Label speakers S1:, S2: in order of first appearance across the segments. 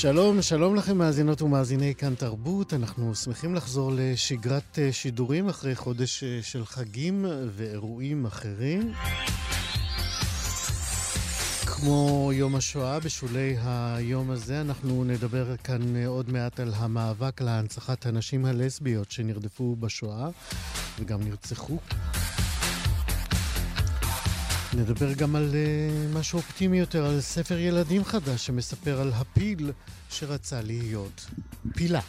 S1: שלום, שלום לכם מאזינות ומאזיני כאן תרבות. אנחנו שמחים לחזור לשגרת אה, שידורים אחרי חודש אה, של חגים ואירועים אחרים. כמו יום השואה, בשולי היום הזה אנחנו נדבר כאן אה, עוד מעט על המאבק להנצחת הנשים הלסביות שנרדפו בשואה וגם נרצחו. נדבר גם על uh, משהו אופטימי יותר, על ספר ילדים חדש שמספר על הפיל שרצה להיות פילה.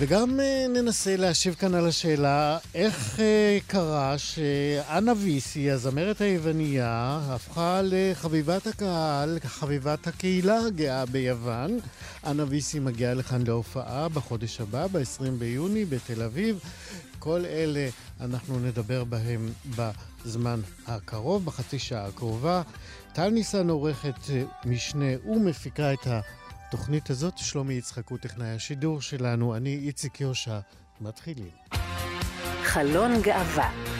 S1: וגם uh, ננסה להשיב כאן על השאלה איך uh, קרה שאנה ויסי, הזמרת היווניה, הפכה לחביבת הקהל, חביבת הקהילה הגאה ביוון. אנה ויסי מגיעה לכאן להופעה בחודש הבא, ב-20 ביוני, בתל אביב. כל אלה אנחנו נדבר בהם בזמן הקרוב, בחצי שעה הקרובה. טל ניסן עורכת אה, משנה ומפיקה את התוכנית הזאת. שלומי יצחק הוא טכנאי השידור שלנו. אני איציק יושע. מתחילים.
S2: חלון גאווה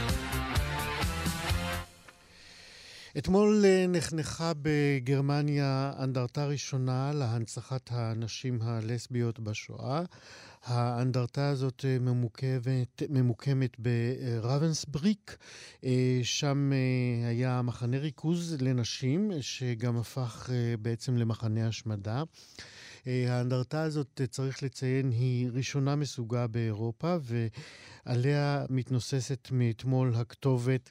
S1: אתמול אה, נחנכה בגרמניה אנדרטה ראשונה להנצחת הנשים הלסביות בשואה. האנדרטה הזאת אה, ממוקמת, ממוקמת בראבנסבריק, אה, שם היה מחנה ריכוז לנשים, שגם הפך בעצם למחנה השמדה. האנדרטה הזאת, צריך לציין, היא ראשונה מסוגה באירופה, ועליה מתנוססת מאתמול הכתובת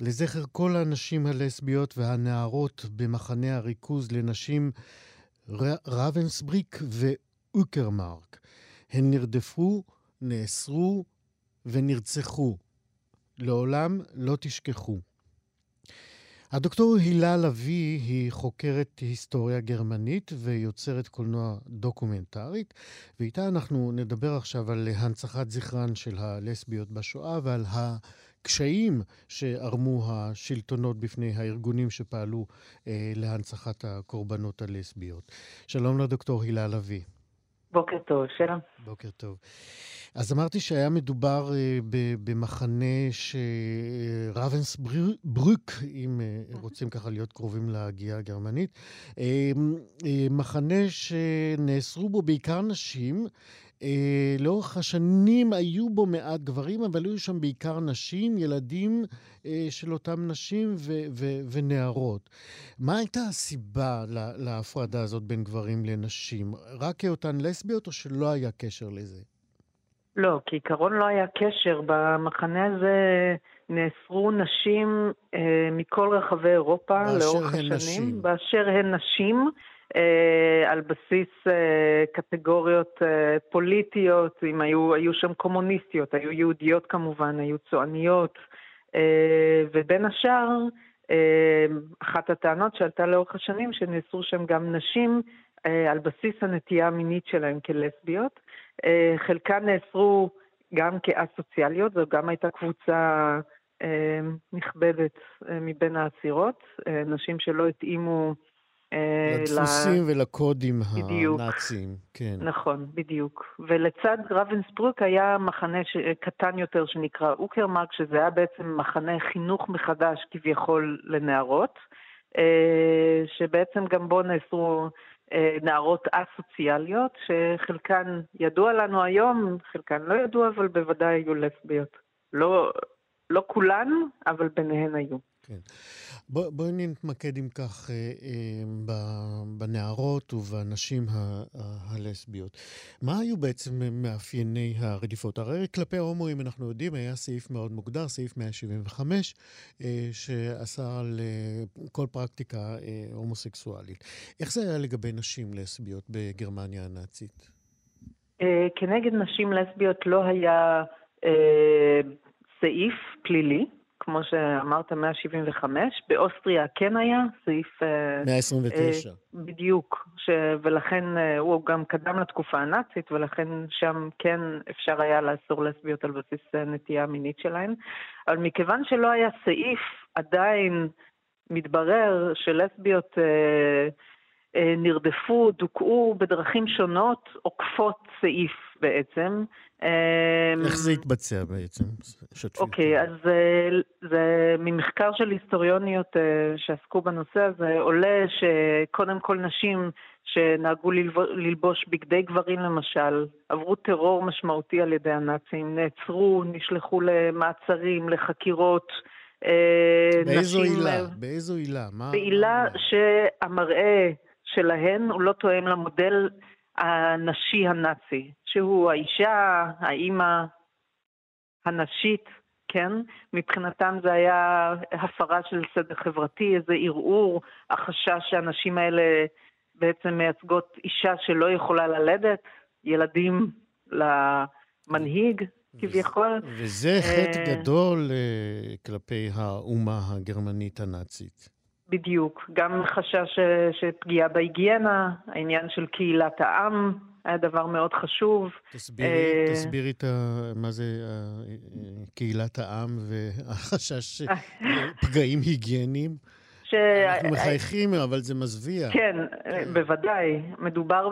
S1: לזכר כל הנשים הלסביות והנערות במחנה הריכוז לנשים ראבנסבריק ואוקרמרק. הן נרדפו, נאסרו ונרצחו. לעולם לא תשכחו. הדוקטור הילה לביא היא חוקרת היסטוריה גרמנית ויוצרת קולנוע דוקומנטרית, ואיתה אנחנו נדבר עכשיו על הנצחת זכרן של הלסביות בשואה ועל הקשיים שערמו השלטונות בפני הארגונים שפעלו אה, להנצחת הקורבנות הלסביות. שלום לדוקטור הילה לביא.
S3: בוקר טוב, שלום.
S1: בוקר טוב. אז אמרתי שהיה מדובר uh, במחנה שרבנסברוק, אם uh, רוצים ככה להיות קרובים להגיעה הגרמנית, uh, uh, מחנה שנאסרו בו בעיקר נשים, אה, לאורך השנים היו בו מעט גברים, אבל היו שם בעיקר נשים, ילדים אה, של אותם נשים ו- ו- ונערות. מה הייתה הסיבה לה- להפרדה הזאת בין גברים לנשים? רק היותן לסביות או שלא היה קשר לזה?
S3: לא, כעיקרון לא היה קשר. במחנה הזה נאסרו נשים אה, מכל רחבי אירופה לאורך השנים. נשים. באשר הן נשים. אה, על בסיס אה, קטגוריות אה, פוליטיות, אם היו, היו שם קומוניסטיות, היו יהודיות כמובן, היו צועניות, ובין השאר, אחת הטענות שעלתה לאורך השנים, שנאסרו שם גם נשים על בסיס הנטייה המינית שלהם כלסביות. חלקן נאסרו גם כאסוציאליות, זו גם הייתה קבוצה נכבדת מבין האסירות, נשים שלא התאימו
S1: לדפוסים ל... ולקודים בדיוק. הנאציים, כן.
S3: נכון, בדיוק. ולצד רבנסברוק היה מחנה ש... קטן יותר שנקרא אוקרמרק, שזה היה בעצם מחנה חינוך מחדש כביכול לנערות, אה, שבעצם גם בו נאסרו אה, נערות א-סוציאליות, שחלקן ידוע לנו היום, חלקן לא ידוע, אבל בוודאי היו לסביות. לא, לא כולן, אבל ביניהן היו.
S1: כן. בואי בוא נתמקד אם כך אה, אה, בנערות ובנשים הלסביות. מה היו בעצם מאפייני הרדיפות? הרי כלפי ההומואים אנחנו יודעים, היה סעיף מאוד מוגדר, סעיף 175, אה, שאסר על אה, כל פרקטיקה אה, הומוסקסואלית. איך זה היה לגבי נשים לסביות בגרמניה הנאצית?
S3: כנגד נשים לסביות לא היה סעיף פלילי, כמו שאמרת, 175. באוסטריה כן היה סעיף...
S1: 129.
S3: אה, בדיוק, ש... ולכן אה, הוא גם קדם לתקופה הנאצית, ולכן שם כן אפשר היה לאסור לסביות על בסיס אה, נטייה מינית שלהן. אבל מכיוון שלא היה סעיף, עדיין מתברר שלסביות... אה, נרדפו, דוכאו בדרכים שונות, עוקפות סעיף בעצם.
S1: איך זה התבצע בעצם?
S3: אוקיי, אז זה, זה ממחקר של היסטוריוניות אה, שעסקו בנושא הזה, עולה שקודם כל נשים שנהגו ללבוש בגדי גברים למשל, עברו טרור משמעותי על ידי הנאצים, נעצרו, נשלחו למעצרים, לחקירות.
S1: אה, באיזו עילה? באיזו עילה?
S3: בעילה שהמראה שלהן הוא לא תואם למודל הנשי הנאצי, שהוא האישה, האימא הנשית, כן? מבחינתם זה היה הפרה של סדר חברתי, איזה ערעור, החשש שהנשים האלה בעצם מייצגות אישה שלא יכולה ללדת, ילדים למנהיג, כביכול.
S1: וזה חטא אה, גדול אה, כלפי האומה הגרמנית הנאצית.
S3: בדיוק. גם חשש של פגיעה בהיגיינה, העניין של קהילת העם היה דבר מאוד חשוב.
S1: תסבירי, אה, תסבירי את ה, מה זה קהילת העם והחשש פגעים היגייניים. ש... אנחנו מחייכים, אבל זה מזוויע.
S3: כן, כן. בוודאי. מדובר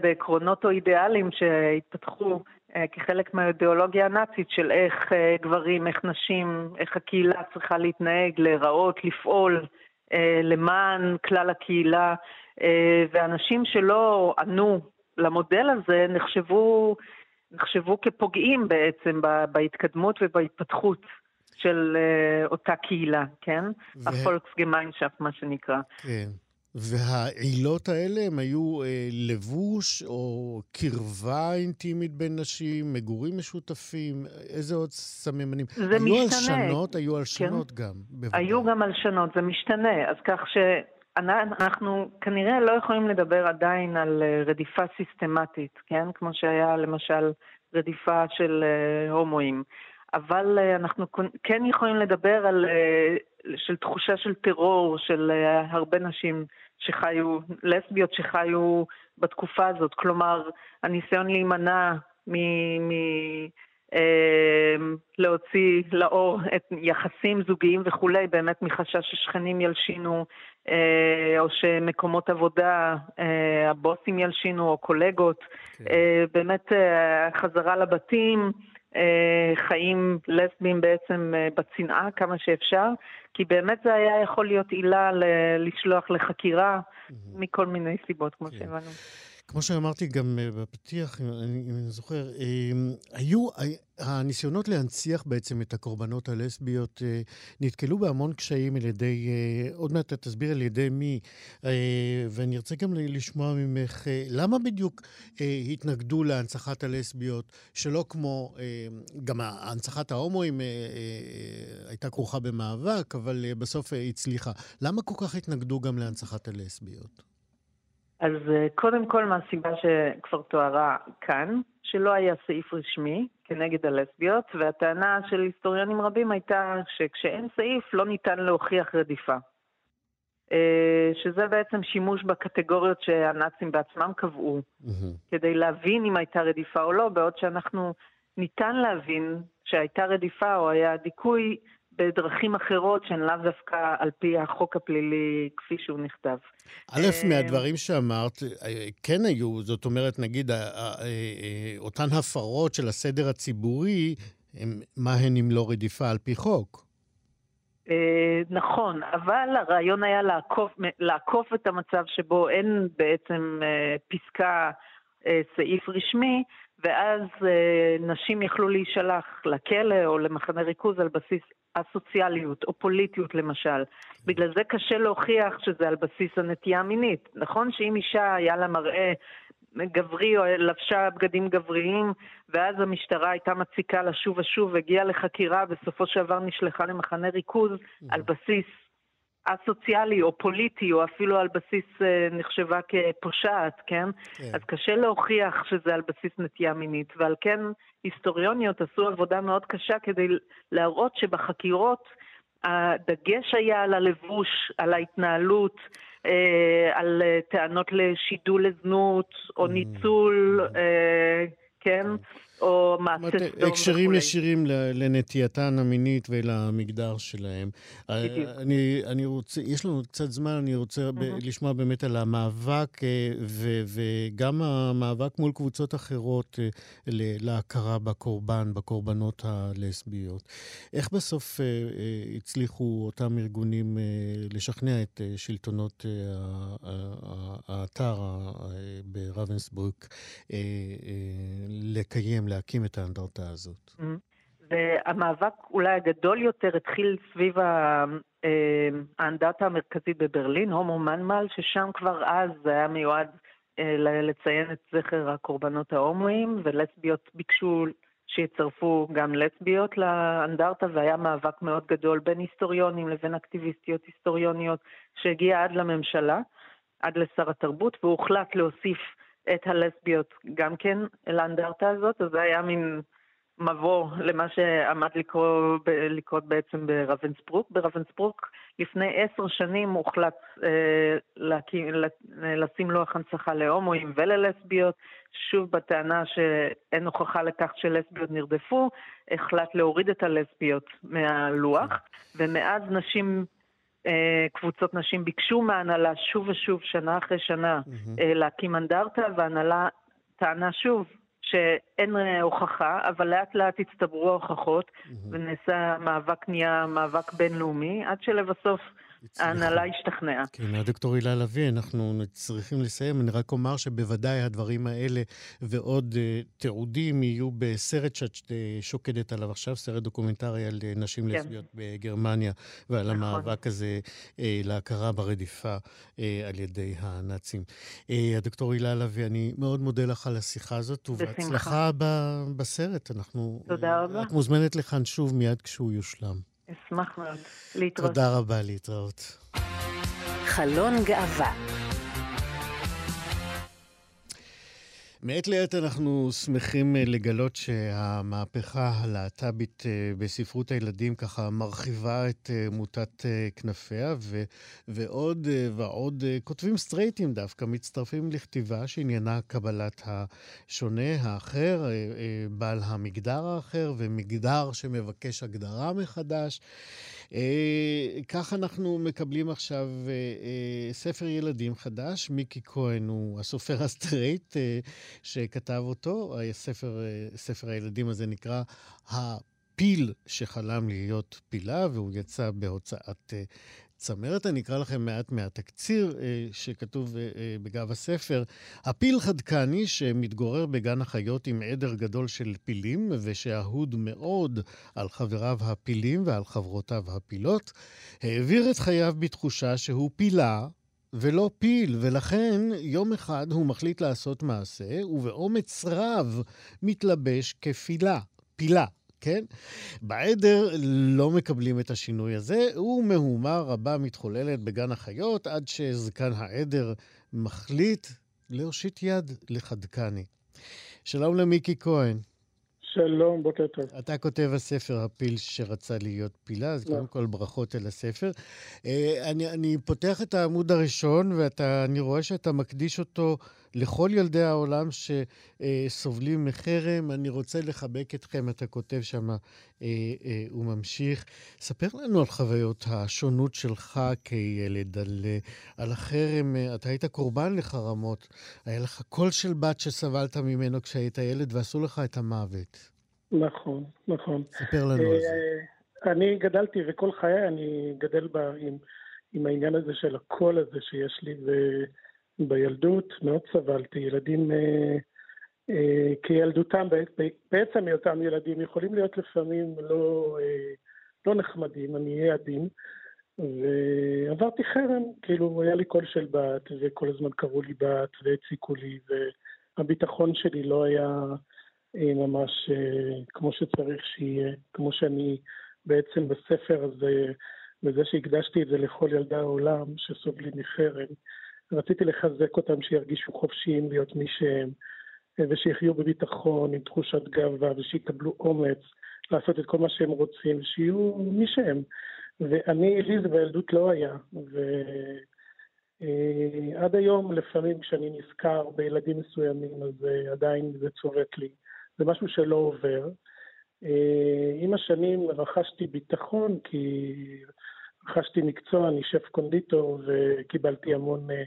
S3: בעקרונות או אידיאלים שהתפתחו אה, כחלק מהאידיאולוגיה הנאצית של איך אה, גברים, איך נשים, איך הקהילה צריכה להתנהג, להיראות, לפעול. אה, למען כלל הקהילה, אה, ואנשים שלא ענו למודל הזה נחשבו, נחשבו כפוגעים בעצם בהתקדמות ובהתפתחות של אה, אותה קהילה, כן? ו... ה Volksgemeinschaft, מה שנקרא.
S1: כן. והעילות האלה הם היו אה, לבוש או קרבה אינטימית בין נשים, מגורים משותפים, איזה עוד סממנים?
S3: זה היו משתנה.
S1: היו הלשנות, היו הלשנות כן. גם,
S3: בוודאי. היו גם הלשנות, זה משתנה. אז כך שאנחנו כנראה לא יכולים לדבר עדיין על אה, רדיפה סיסטמטית, כן? כמו שהיה למשל רדיפה של אה, הומואים. אבל אה, אנחנו כן יכולים לדבר על אה, של תחושה של טרור של אה, הרבה נשים שחיו, לסביות שחיו בתקופה הזאת. כלומר, הניסיון להימנע מ... מ להוציא לאור את יחסים זוגיים וכולי, באמת מחשש ששכנים ילשינו, או שמקומות עבודה, הבוסים ילשינו, או קולגות. כן. באמת חזרה לבתים, אה, חיים לסביים בעצם אה, בצנעה כמה שאפשר, כי באמת זה היה יכול להיות עילה לשלוח לחקירה mm-hmm. מכל מיני סיבות, כמו כן. שהבנו.
S1: כמו שאמרתי גם אה, בפתיח, אם אני זוכר, היו, הניסיונות להנציח בעצם את הקורבנות הלסביות אה, נתקלו בהמון קשיים על ידי, אה, עוד מעט תסביר על ידי מי, אה, ואני ארצה גם לשמוע ממך, למה בדיוק התנגדו להנצחת הלסביות, שלא כמו, גם הנצחת ההומואים הייתה כרוכה במאבק, אבל בסוף הצליחה. למה כל כך התנגדו גם להנצחת הלסביות?
S3: אז קודם כל מהסיבה שכבר תוארה כאן, שלא היה סעיף רשמי כנגד הלסביות, והטענה של היסטוריונים רבים הייתה שכשאין סעיף לא ניתן להוכיח רדיפה. אה, שזה בעצם שימוש בקטגוריות שהנאצים בעצמם קבעו. כדי להבין אם הייתה רדיפה או לא, בעוד שאנחנו ניתן להבין שהייתה רדיפה או היה דיכוי בדרכים אחרות שהן לאו דווקא על פי החוק הפלילי כפי שהוא נכתב.
S1: א', אה, מהדברים שאמרת, אה, כן היו, זאת אומרת, נגיד, אה, אותן הפרות של הסדר הציבורי, מה הן אם לא רדיפה על פי חוק?
S3: נכון, אבל הרעיון היה לעקוף, לעקוף את המצב שבו אין בעצם פסקה, סעיף רשמי, ואז נשים יכלו להישלח לכלא או למחנה ריכוז על בסיס הסוציאליות או פוליטיות למשל. בגלל זה קשה להוכיח שזה על בסיס הנטייה המינית. נכון שאם אישה היה לה מראה גברי או לבשה בגדים גבריים, ואז המשטרה הייתה מציקה לה שוב ושוב, הגיעה לחקירה, בסופו של דבר נשלחה למחנה ריכוז על בסיס אסוציאלי או פוליטי, או אפילו על בסיס אה, נחשבה כפושעת, כן? כן? אז קשה להוכיח שזה על בסיס נטייה מינית, ועל כן היסטוריוניות עשו עבודה מאוד קשה כדי להראות שבחקירות הדגש היה על הלבוש, על ההתנהלות, אה, על אה, טענות לשידול לזנות או mm. ניצול, אה, כן? או מעשה סדום וכולי.
S1: הקשרים ישירים לנטייתן המינית ולמגדר שלהם. בדיוק. אני, אני רוצה, יש לנו קצת זמן, אני רוצה mm-hmm. לשמוע באמת על המאבק, אה, ו, וגם המאבק מול קבוצות אחרות אה, להכרה בקורבן, בקורבנות הלסביות. איך בסוף אה, הצליחו אותם ארגונים לשכנע את שלטונות האתר ברונסברוק לקיים להקים את האנדרטה הזאת.
S3: Mm-hmm. והמאבק אולי הגדול יותר התחיל סביב אה, האנדרטה המרכזית בברלין, הומו מנמל, ששם כבר אז זה היה מיועד אה, לציין את זכר הקורבנות ההומואים, ולסביות ביקשו שיצרפו גם לסביות לאנדרטה, והיה מאבק מאוד גדול בין היסטוריונים לבין אקטיביסטיות היסטוריוניות, שהגיע עד לממשלה, עד לשר התרבות, והוחלט להוסיף את הלסביות גם כן לאנדרטה הזאת, אז זה היה מין מבוא למה שעמד לקרות, בעצם ברונסברוק. ברונסברוק לפני עשר שנים הוחלט אה, להקים, לשים לוח הנצחה להומואים וללסביות, שוב בטענה שאין הוכחה לכך שלסביות נרדפו, החלט להוריד את הלסביות מהלוח, ומאז נשים קבוצות נשים ביקשו מההנהלה שוב ושוב, שנה אחרי שנה, mm-hmm. להקים אנדרטה, וההנהלה טענה שוב שאין אה, הוכחה, אבל לאט לאט הצטברו ההוכחות, mm-hmm. ונעשה מאבק, נהיה מאבק בינלאומי, עד שלבסוף ההנהלה השתכנעה.
S1: כן, הדוקטור הילה לביא, אנחנו צריכים לסיים. אני רק אומר שבוודאי הדברים האלה ועוד uh, תיעודים יהיו בסרט שאת uh, שוקדת עליו עכשיו, סרט דוקומנטרי על אה, נשים כן. לסביות בגרמניה, ועל נכון. המאבק הזה אה, להכרה ברדיפה אה, על ידי הנאצים. אה, הדוקטור הילה לביא, אני מאוד מודה לך על השיחה הזאת, ובהצלחה בסרט. אנחנו...
S3: תודה רבה.
S1: את מוזמנת לכאן שוב מיד כשהוא יושלם.
S3: אשמח מאוד. להתראות.
S1: תודה רבה, להתראות.
S2: חלון גאווה
S1: מעת לעת אנחנו שמחים אה, לגלות שהמהפכה הלהט"בית אה, בספרות הילדים ככה מרחיבה את אה, מוטת כנפיה, ו- ועוד ועוד כותבים סטרייטים דווקא מצטרפים לכתיבה שעניינה קבלת השונה, האחר, בעל המגדר האחר, ומגדר שמבקש הגדרה מחדש. אה, כך אנחנו מקבלים עכשיו אה, אה, ספר ילדים חדש. מיקי כהן הוא הסופר הסטרייט שכתב אותו. הספר, ספר הילדים הזה נקרא הפיל שחלם להיות פילה, והוא יצא בהוצאת צמרת. אני אקרא לכם מעט מהתקציר אה, שכתוב אה, אה, בגב הספר. הפיל חדקני שמתגורר בגן החיות עם עדר גדול של פילים, ושאהוד מאוד על חבריו הפילים ועל חברותיו הפילות, העביר את חייו בתחושה שהוא פילה ולא פיל, ולכן יום אחד הוא מחליט לעשות מעשה, ובאומץ רב מתלבש כפילה, פילה. כן? בעדר לא מקבלים את השינוי הזה, ומהומה רבה מתחוללת בגן החיות, עד שזקן העדר מחליט להושיט יד לחדקני. שלום למיקי כהן.
S4: שלום, בוקר טוב.
S1: אתה כותב הספר הפיל שרצה להיות פילה, אז לא. קודם כל ברכות על הספר. אה, אני, אני פותח את העמוד הראשון, ואני רואה שאתה מקדיש אותו לכל ילדי העולם שסובלים מחרם. אני רוצה לחבק אתכם, אתה כותב שם, הוא ממשיך. ספר לנו על חוויות השונות שלך כילד, על, על החרם. אתה היית קורבן לחרמות. היה לך קול של בת שסבלת ממנו כשהיית ילד, ועשו לך את המוות.
S4: נכון, נכון.
S1: ספר לנו על זה.
S4: אה, אני גדלתי, וכל חיי אני גדל בה עם, עם העניין הזה של הקול הזה שיש לי, ובילדות מאוד סבלתי. ילדים אה, אה, כילדותם, בעצם היותם ילדים, יכולים להיות לפעמים לא, אה, לא נחמדים, אני אהיה עדין. ועברתי חרם, כאילו היה לי קול של בת, וכל הזמן קראו לי בת, והציקו לי, והביטחון שלי לא היה... ממש אה, כמו שצריך שיהיה, כמו שאני בעצם בספר הזה בזה שהקדשתי את זה לכל ילדי העולם שסובלים מחרם. רציתי לחזק אותם שירגישו חופשיים להיות מי שהם, ושיחיו בביטחון, עם תחושת גאווה, ושיקבלו אומץ לעשות את כל מה שהם רוצים, שיהיו מי שהם. ואני, לי זה בילדות לא היה. ועד היום, לפעמים כשאני נזכר בילדים מסוימים, אז אה, עדיין זה צובט לי. זה משהו שלא עובר. אה, עם השנים רכשתי ביטחון, כי רכשתי מקצוע, אני שף קונדיטור, וקיבלתי המון אה,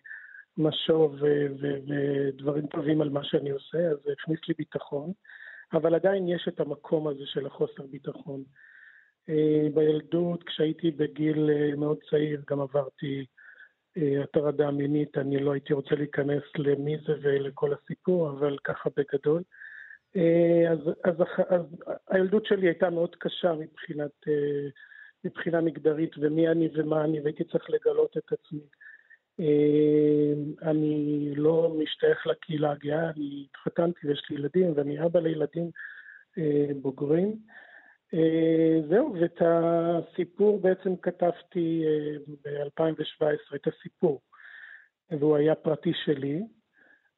S4: משוב ודברים טובים על מה שאני עושה, אז זה הכניס לי ביטחון. אבל עדיין יש את המקום הזה של החוסר ביטחון. אה, בילדות, כשהייתי בגיל מאוד צעיר, גם עברתי הטרדה מינית, אני לא הייתי רוצה להיכנס למי זה ולכל הסיפור, אבל ככה בגדול. אז, אז, אז הילדות שלי הייתה מאוד קשה מבחינת, אה, מבחינה מגדרית ומי אני ומה אני, והייתי צריך לגלות את עצמי. אה, אני לא משתייך לקהילה הגאה, אני התחתנתי ויש לי ילדים ואני אבא לילדים אה, בוגרים. זהו, ואת הסיפור בעצם כתבתי ב-2017, את הסיפור, והוא היה פרטי שלי.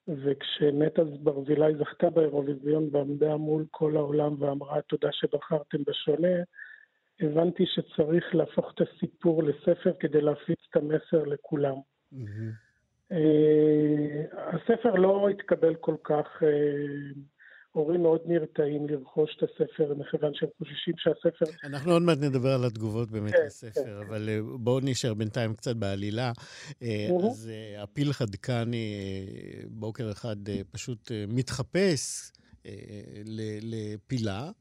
S4: וכשנטע ברזילי זכתה באירוויזיון ועמדה מול כל העולם ואמרה תודה שבחרתם בשונה, הבנתי שצריך להפוך את הסיפור לספר כדי להפיץ את המסר לכולם. Mm-hmm. הספר לא התקבל כל כך uh, הורים מאוד נרתעים לרכוש את הספר, מכיוון שהם חוששים שהספר...
S1: אנחנו עוד מעט נדבר על התגובות באמת כן, לספר, כן. אבל אה, בואו נשאר בינתיים קצת בעלילה. אה, אז אה, הפיל חדקני בוקר אחד פשוט מתחפש לפילה.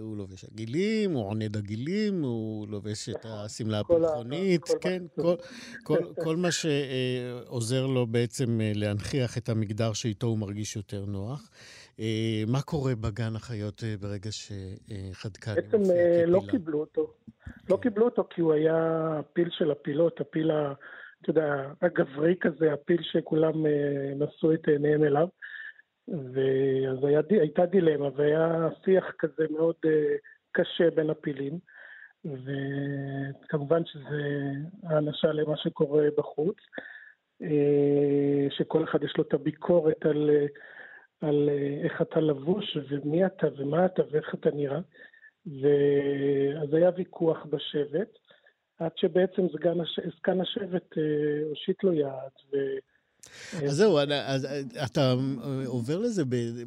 S1: הוא לובש עגילים, הוא עונד עגילים, הוא לובש את נכון. השמלה הפרחונית, כן, כל מה שעוזר לו בעצם להנכיח את המגדר שאיתו הוא מרגיש יותר נוח. אה, מה קורה בגן החיות אה, ברגע שחדקני
S4: מופיע כפילה? בעצם לא קיבלו אותו. לא כן. קיבלו אותו כי הוא היה הפיל של הפילות, הפיל, אתה יודע, הגברי כזה, הפיל שכולם אה, נשאו את עיניהם אליו. ואז היה, הייתה דילמה, והיה שיח כזה מאוד קשה בין הפילים. וכמובן שזה האנשה למה שקורה בחוץ, שכל אחד יש לו את הביקורת על על אה, איך אתה לבוש ומי אתה ומה אתה ואיך אתה נראה. ואז היה ויכוח בשבט, עד שבעצם זקן השבט אה, הושיט לו יד, ו...
S1: אז זהו, אז אתה עובר לזה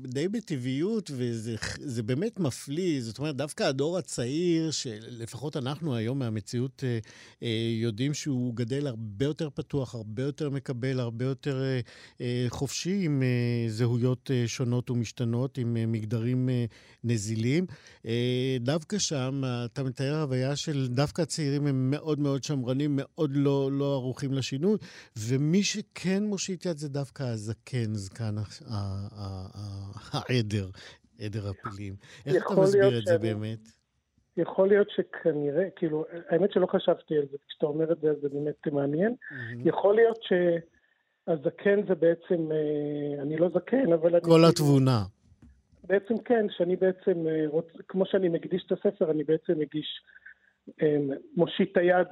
S1: די בטבעיות, וזה באמת מפליא. זאת אומרת, דווקא הדור הצעיר, שלפחות אנחנו היום מהמציאות אה, אה, יודעים שהוא גדל הרבה יותר פתוח, הרבה יותר מקבל, הרבה יותר אה, חופשי, עם זהויות שונות ומשתנות, עם מגדרים נזילים. דווקא שם אתה מתאר הוויה של דווקא הצעירים הם מאוד מאוד שמרנים, מאוד לא, לא ערוכים לשינוי, ומי שכן מושיט יד זה דווקא הזקן, זקן העדר, עדר הפילים. איך אתה מסביר את זה באמת?
S4: יכול להיות שכנראה, כאילו, האמת שלא חשבתי על זה, כשאתה אומר את זה, זה באמת מעניין. יכול להיות שהזקן זה בעצם, אה, אני לא זקן, אבל...
S1: כל אני... התבונה.
S4: בעצם כן, שאני בעצם, אה, רוצ... כמו שאני מקדיש את הספר, אני בעצם מגיש מושיט את היד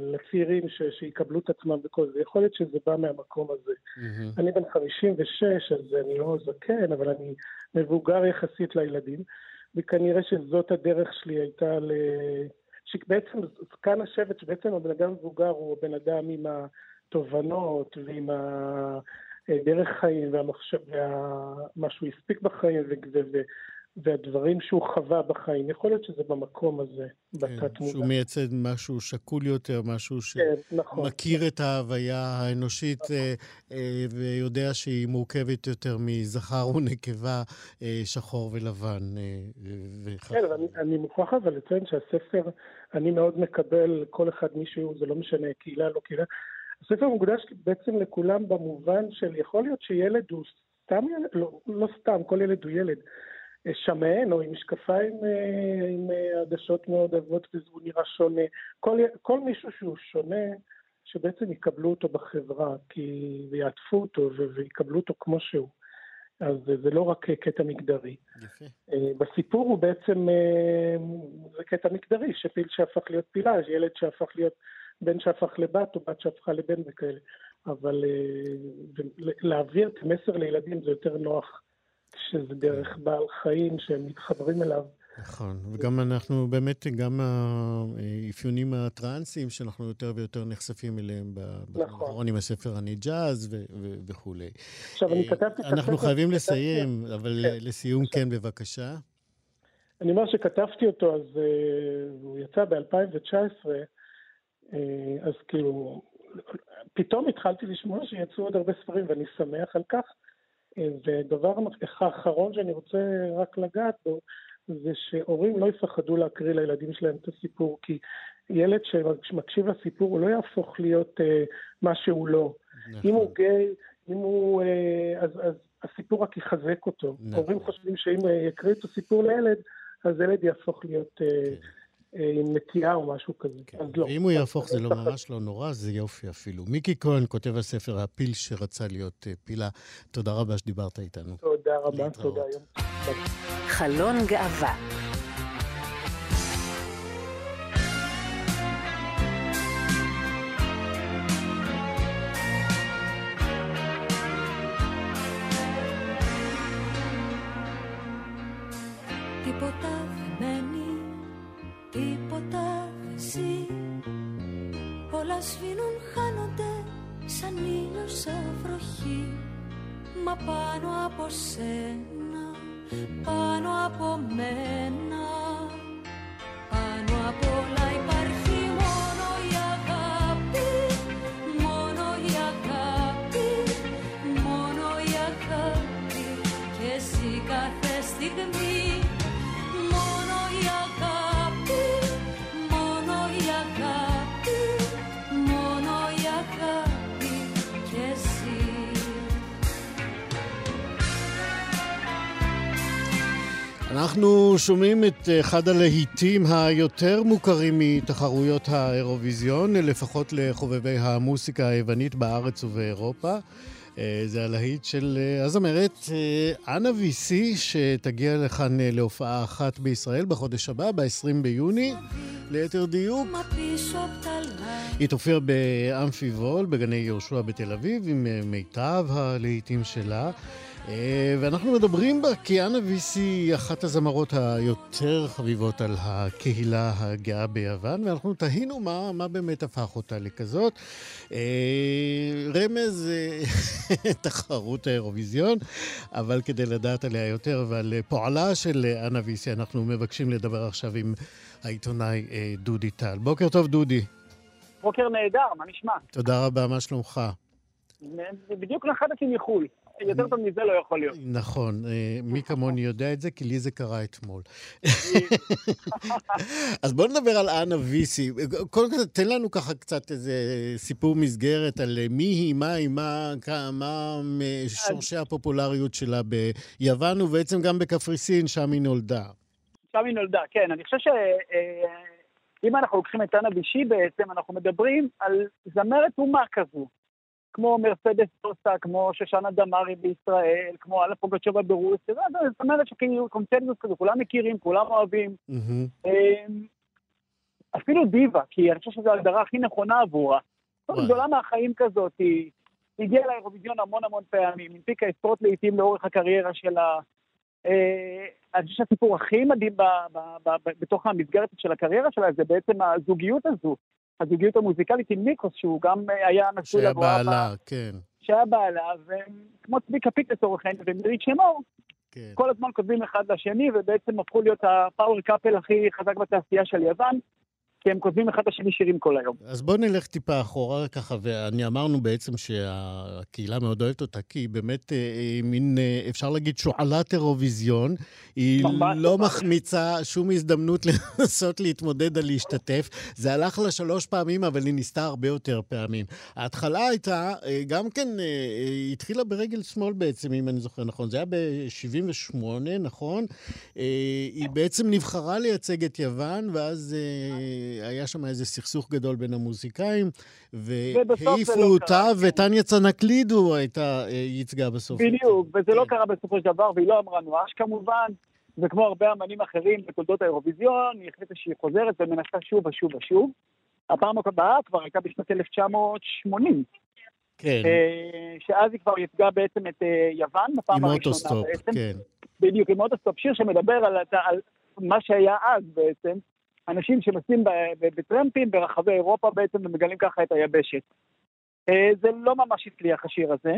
S4: לצעירים שיקבלו את עצמם וכל זה. יכול להיות שזה בא מהמקום הזה. Mm-hmm. אני בן 56, אז אני לא זקן, אבל אני מבוגר יחסית לילדים, וכנראה שזאת הדרך שלי הייתה ל... שבעצם זקן השבט, שבעצם הבן אדם מבוגר הוא הבן אדם עם התובנות ועם הדרך חיים והמחשב, ומה שהוא הספיק בחיים, ו... ו... והדברים שהוא חווה בחיים. יכול להיות שזה במקום הזה, כן, בתת מודע.
S1: שהוא מייצד משהו שקול יותר, משהו שמכיר כן, נכון. את ההוויה האנושית נכון. אה, אה, ויודע שהיא מורכבת יותר מזכר ונקבה, אה, שחור ולבן.
S4: כן, אבל אני מוכרח אבל לציין שהספר, אני מאוד מקבל כל אחד מישהו, זה לא משנה, קהילה, לא קהילה. הספר מוקדש בעצם לכולם במובן של יכול להיות שילד הוא סתם לא, לא סתם, כל ילד הוא ילד. שמן או עם משקפיים אה, עם אה, עדשות מאוד עבות והוא נראה שונה. כל, כל מישהו שהוא שונה, שבעצם יקבלו אותו בחברה כי, ויעטפו אותו ויקבלו אותו כמו שהוא. אז זה לא רק קטע מגדרי.
S1: יפה.
S4: בסיפור הוא בעצם, זה קטע מגדרי, שפיל שהפך להיות פילה, ילד שהפך להיות בן שהפך לבת או בת שהפכה לבן וכאלה. אבל להעביר את המסר לילדים זה יותר נוח כשזה דרך בעל חיים שהם מתחברים אליו.
S1: נכון, וגם אנחנו באמת, גם האפיונים הטרנסיים שאנחנו יותר ויותר נחשפים אליהם, נכון, עם הספר אני ג'אז וכולי.
S4: עכשיו, אני כתבתי את
S1: הספר... אנחנו חייבים לסיים, אבל כן. לסיום כן, בבקשה.
S4: אני אומר שכתבתי אותו, אז הוא יצא ב-2019, אז כאילו, פתאום התחלתי לשמוע שיצאו עוד הרבה ספרים, ואני שמח על כך. ודבר האחרון שאני רוצה רק לגעת בו, זה שהורים לא יפחדו להקריא לילדים שלהם את הסיפור, כי ילד שמקשיב לסיפור הוא לא יהפוך להיות אה, מה שהוא לא. נכון. אם הוא גיי, אם הוא... אה, אז, אז הסיפור רק יחזק אותו. נכון. הורים חושבים שאם אה, יקריאו את הסיפור לילד, אז ילד יהפוך להיות... אה, כן. אה, עם נטייה או משהו כזה. כן. אז לא.
S1: ואם הוא יהפוך זה לא ממש לא נורא, זה יופי אפילו. מיקי כהן כותב הספר הפיל שרצה להיות אה, פילה. תודה רבה שדיברת איתנו.
S4: תודה רבה, תודה יום. חלון גאווה
S1: אנחנו שומעים את אחד הלהיטים היותר מוכרים מתחרויות האירוויזיון, לפחות לחובבי המוסיקה היוונית בארץ ובאירופה. אה, זה הלהיט של אה, הזמרת אה, אנה ויסי, שתגיע לכאן להופעה אחת בישראל בחודש הבא, ב-20 ביוני, ליתר דיוק. היא תופיע באמפי וול, בגני יהושע בתל אביב, עם מיטב הלהיטים שלה. אה, ואנחנו מדברים בה כי אנה ויסי היא אחת הזמרות היותר חביבות על הקהילה הגאה ביוון, ואנחנו תהינו מה, מה באמת הפך אותה לכזאת. אה, רמז אה, תחרות האירוויזיון, אבל כדי לדעת עליה יותר ועל פועלה של אנה ויסי, אנחנו מבקשים לדבר עכשיו עם העיתונאי דודי טל. בוקר טוב, דודי.
S5: בוקר נהדר, מה נשמע?
S1: תודה רבה, מה שלומך?
S5: בדיוק נחתתי מחו"ל. יותר טוב מזה לא יכול להיות.
S1: נכון, אה, מי כמוני יודע את זה, כי לי זה קרה אתמול. אז בוא נדבר על אנה ויסי. קודם כל, תן לנו ככה קצת איזה סיפור מסגרת על מי היא, מה היא, מה, מה שורשי הפופולריות שלה ביוון, ובעצם גם בקפריסין, שם היא נולדה.
S5: שם היא נולדה, כן. אני חושב שאם אה, אנחנו לוקחים את אנה וישי בעצם, אנחנו מדברים על זמרת אומה כזו. כמו מרסדס סוסה, כמו שושנה דמארי בישראל, כמו אלף פוגצ'ובה ברוסיה, זאת אומרת שכאילו קונצנזוס כזה, כולם מכירים, כולם אוהבים. אמ, אפילו דיבה, כי אני חושב שזו ההגדרה הכי נכונה עבורה. גדולה מהחיים כזאת, היא הגיעה לאירוויזיון המון המון פעמים, הנפיקה עשרות לעיתים לאורך הקריירה שלה. אה, אני חושב שהסיפור הכי מדהים בתוך המסגרת של הקריירה שלה זה בעצם הזוגיות הזו. הזוגיות המוזיקלית עם ניקוס, שהוא גם אה, היה נשוי
S1: לבואה. שהיה בעלה, כן.
S5: שהיה בעלה, וכמו צביקה פיק לצורך העניין ומירית שמור, כן. כל הזמן כותבים אחד לשני, ובעצם הפכו להיות הפאוור קאפל הכי חזק בתעשייה של יוון. כי הם כותבים אחד לשני שירים כל היום.
S1: אז בואו נלך טיפה אחורה ככה, ואני אמרנו בעצם שהקהילה מאוד אוהבת אותה, כי היא באמת אה, אה מין, אה, אפשר להגיד, שועלת אירוויזיון. היא לא מחמיצה שום הזדמנות לנסות להתמודד על להשתתף. זה הלך לה שלוש פעמים, אבל היא ניסתה הרבה יותר פעמים. ההתחלה הייתה, גם כן, היא התחילה ברגל שמאל בעצם, אם אני זוכר נכון. זה היה ב-78, נכון? היא בעצם נבחרה לייצג את יוון, ואז... אה, היה שם איזה סכסוך גדול בין המוזיקאים, והעיפו לא אותה, וטניה צנקלידו הייתה, ייצגה בסוף.
S5: בדיוק, וזה לא כן. לא קרה בסופו של דבר, והיא לא אמרה נואש כמובן, וכמו הרבה אמנים אחרים בתולדות האירוויזיון, היא החליטה שהיא חוזרת ומנסה שוב ושוב ושוב. הפעם הבאה כבר הייתה בשנת 1980.
S1: כן.
S5: שאז היא כבר ייצגה בעצם את יוון, בפעם הראשונה בעצם.
S1: כן.
S5: בדיוק, עם אוטוסטופ, שיר שמדבר על, על מה שהיה אז בעצם, אנשים שנוסעים בטרמפים ברחבי אירופה בעצם ומגלים ככה את היבשת. אה, זה לא ממש הצליח השיר הזה,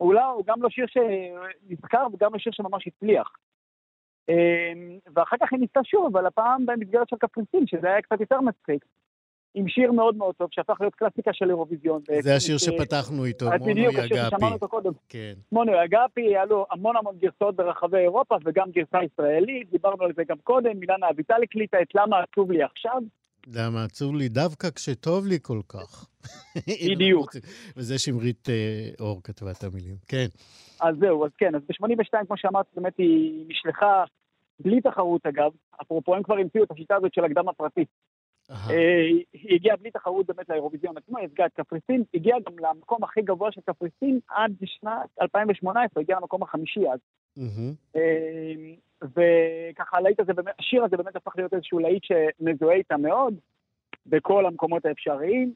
S5: אולי הוא גם לא שיר שנזכר וגם לא שיר שממש הצליח. אה, ואחר כך היא ניסתה שוב, אבל הפעם במסגרת של קפריסין, שזה היה קצת יותר מצחיק. עם שיר מאוד מאוד טוב, שהפך להיות קלאסיקה של אירוויזיון.
S1: זה השיר שפתחנו איתו, מונו יגפי. בדיוק, השיר
S5: ששמענו אותו קודם.
S1: כן.
S5: מונו יגפי, היה לו המון המון גרסאות ברחבי אירופה, וגם גרסה ישראלית, דיברנו על זה גם קודם, אילנה אביטל הקליטה את למה עצוב לי עכשיו.
S1: למה עצוב לי דווקא כשטוב לי כל כך.
S5: בדיוק.
S1: וזה שמרית אה, אור כתבה את המילים, כן.
S5: אז זהו, אז כן, אז ב-82, כמו שאמרת, באמת היא נשלחה בלי תחרות אגב, אפרופו הם כבר המציאו את השיטה הזאת של הקדם הפרטי. אה, היא הגיעה בלי תחרות באמת לאירוויזיון עצמו, היא ייצגה את קפריסין, הגיעה גם למקום הכי גבוה של קפריסין עד שנת 2018, הגיעה למקום החמישי אז. אה, וככה הלהיט הזה, השיר הזה באמת הפך להיות איזשהו להיט שמזוהה איתה מאוד, בכל המקומות האפשריים.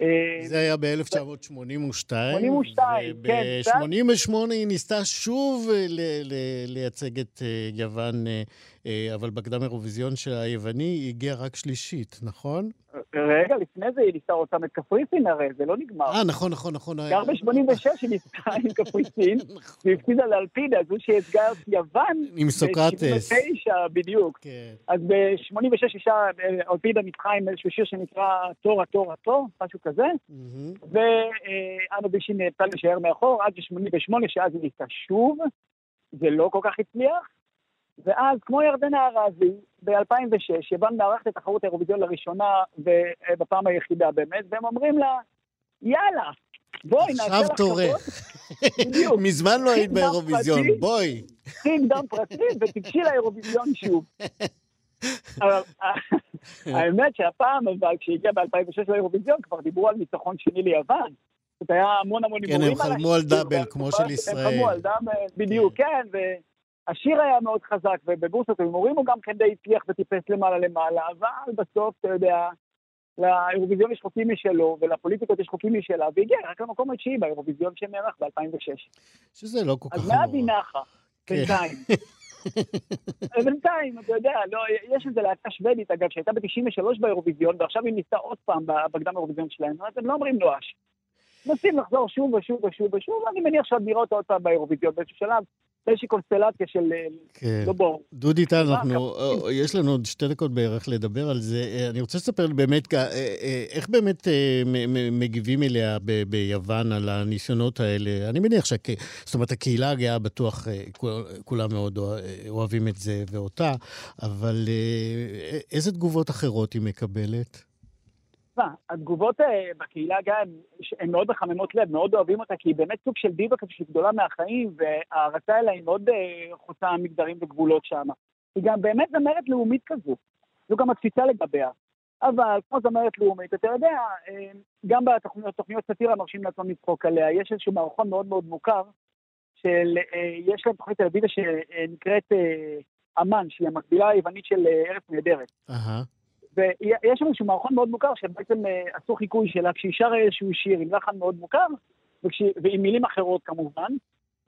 S1: אה, זה היה ב-1982.
S5: 82, כן.
S1: וב-88 היא ניסתה שוב לייצג את יוון, אבל בקדם אירוויזיון של היווני היא הגיעה רק שלישית, נכון?
S5: רגע, לפני זה היא ניסתה אותם את קפריסין הרי, זה לא נגמר.
S1: אה, נכון, נכון, נכון.
S5: גם ב-86 היא ניסתה עם קפריסין, נכון. והפסידה לאלפידה, זו שייצגה את יוון.
S1: עם סוקרטס.
S5: ב-89 בדיוק.
S1: כן.
S5: אז ב-86 אישה, אלפידה ניצחה עם איזשהו שיר שנקרא תור, התור, התור, משהו כזה. ואנו בישין נאלצה להישאר מאחור עד ב-88, שאז היא ניסתה שוב. זה לא כל כך הצליח. ואז, כמו ירדנה ארזי, ב-2006, יוון מארחת את תחרות האירוויזיון לראשונה ובפעם היחידה באמת, והם אומרים לה, יאללה, בואי, נעשה לך
S1: כבוד. עכשיו תורך. מזמן לא היית באירוויזיון, בואי.
S5: קחי דם פרטי ותיגשי לאירוויזיון שוב. האמת שהפעם, אבל כשהגיע ב-2006 לאירוויזיון, כבר דיברו על ניצחון שני ליוון. זאת היה המון המון
S1: הימורים כן, הם חלמו על דאבל, כמו של ישראל.
S5: הם חלמו על דאבל, בדיוק, כן, השיר היה מאוד חזק, ובבורסת ההימורים הוא גם כן די הצליח וטיפס למעלה למעלה, אבל בסוף, אתה יודע, לאירוויזיון יש חוקים משלו, ולפוליטיקות יש חוקים משלה, והגיע רק למקום התשיעי באירוויזיון שנערך ב-2006.
S1: שזה לא כל כך.
S5: אז מאז היא נחה. בינתיים. בינתיים, אתה יודע, לא, יש איזה להקה שוודית, אגב, שהייתה ב-93 באירוויזיון, ועכשיו היא ניסתה עוד פעם בקדם האירוויזיון שלהם, אז הם לא אומרים נואש. מנסים לחזור שוב ושוב ושוב ושוב, ואני מניח שעוד נראה אותו עוד פעם באירוויזיון באיזשהו שלב. באיזושהי קונסטלציה של... אה, כן. לא ברור.
S1: דודי טל, אנחנו, אה, יש לנו עוד שתי דקות בערך לדבר על זה. אה, אני רוצה לספר באמת, איך באמת מגיבים אליה ביוון על הניסיונות האלה? אני מניח ש... זאת אומרת, הקהילה הגאה בטוח, כולם מאוד אוהבים את זה ואותה, אבל איזה תגובות אחרות היא מקבלת?
S5: תשמע, התגובות אה, בקהילה הגאה הן מאוד מחממות לב, מאוד אוהבים אותה, כי היא באמת סוג של דיבה כזו שהיא גדולה מהחיים, וההערצה אליה היא מאוד אה, חוצה מגדרים וגבולות שם. היא גם באמת זמרת לאומית כזו, זו גם התפיסה לגביה. אבל כמו זמרת לאומית, אתה יודע, אה, גם בתוכניות סאטירה מרשים לעצמם לצחוק עליה, יש איזשהו מערכון מאוד מאוד מוכר, של, יש להם תוכנית טלוויזיה שנקראת אמן, שהיא המקבילה היוונית של ארץ נהדרת.
S1: Uh-huh.
S5: ויש שם איזשהו מערכון מאוד מוכר שבעצם אה, עשו חיקוי שלה כשהיא שרה איזשהו שיר עם לחן מאוד מוכר, וכש... ועם מילים אחרות כמובן.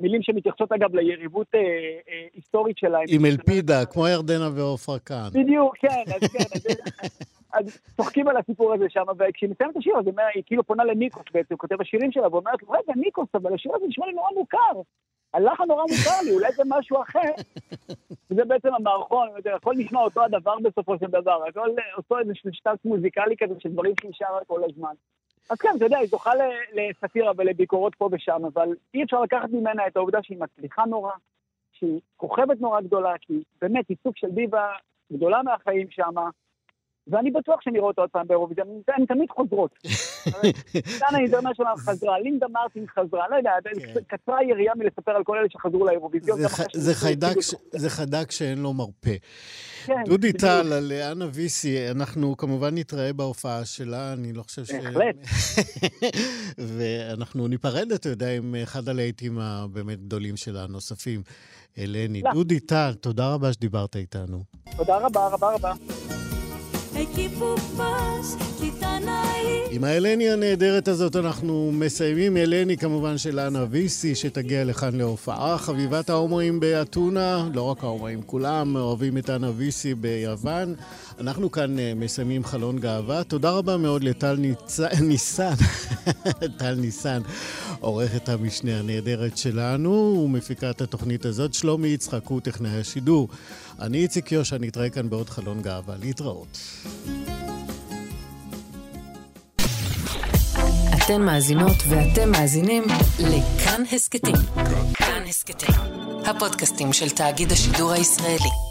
S5: מילים שמתייחסות אגב ליריבות אה, אה, היסטורית שלה.
S1: עם אלפידה, כמו ירדנה ועופרה כאן.
S5: בדיוק, כן, אז כן. אז, אז צוחקים על הסיפור הזה שם, וכשהיא מסיימת את השיר, אז היא כאילו פונה לניקוס בעצם, כותב השירים שלה, ואומרת לו, רגע, ניקוס, אבל השיר הזה נשמע לי נורא מוכר. הלחן נורא מוכר לי, אולי זה משהו אחר. וזה בעצם המערכון, הכל נשמע אותו הדבר בסופו של דבר, הכל אותו איזה שטאט מוזיקלי כזה של דברים שהיא שרה כל הזמן. אז כן, אתה יודע, היא זוכה לסאטירה ולביקורות פה ושם, אבל אי אפשר לקחת ממנה את העובדה שהיא מצליחה נורא, שהיא כוכבת נורא גדולה, כי באמת היא סוג של דיבה גדולה מהחיים שם, ואני בטוח שאני רואה אותו עוד פעם באירוויזיה, הן תמיד חוזרות. דנה אינטרנשיונל חזרה, לינדה מרטין חזרה, לא יודע, כן. קצרה היריעה מלספר על כל אלה שחזרו לאירוויזיון.
S1: זה חיידק שאין לו מרפא. כן, דודי טל, על אנה ויסי, אנחנו כמובן נתראה בהופעה שלה, אני לא חושב ש...
S5: בהחלט.
S1: ואנחנו ניפרד, אתה יודע, עם אחד הלהיטים הבאמת גדולים שלה, הנוספים, אלני. דודי טל, תודה רבה שדיברת איתנו.
S5: תודה רבה, רבה רבה.
S1: εκεί που πας, κοίτα να עם ההלני הנהדרת הזאת אנחנו מסיימים. הלני כמובן של אנה ויסי, שתגיע לכאן להופעה. חביבת ההומואים באתונה, לא רק ההומואים, כולם אוהבים את אנה ויסי ביוון. אנחנו כאן אה, מסיימים חלון גאווה. תודה רבה מאוד לטל ניצ... ניסן, טל ניסן, עורכת המשנה הנהדרת שלנו ומפיקה את התוכנית הזאת. שלומי יצחק הוא טכנאי השידור. אני איציק יושע, נתראה כאן בעוד חלון גאווה. להתראות.
S2: אתן מאזינות ואתם מאזינים לכאן הסכתים. כאן הסכתים, הפודקאסטים של תאגיד השידור הישראלי.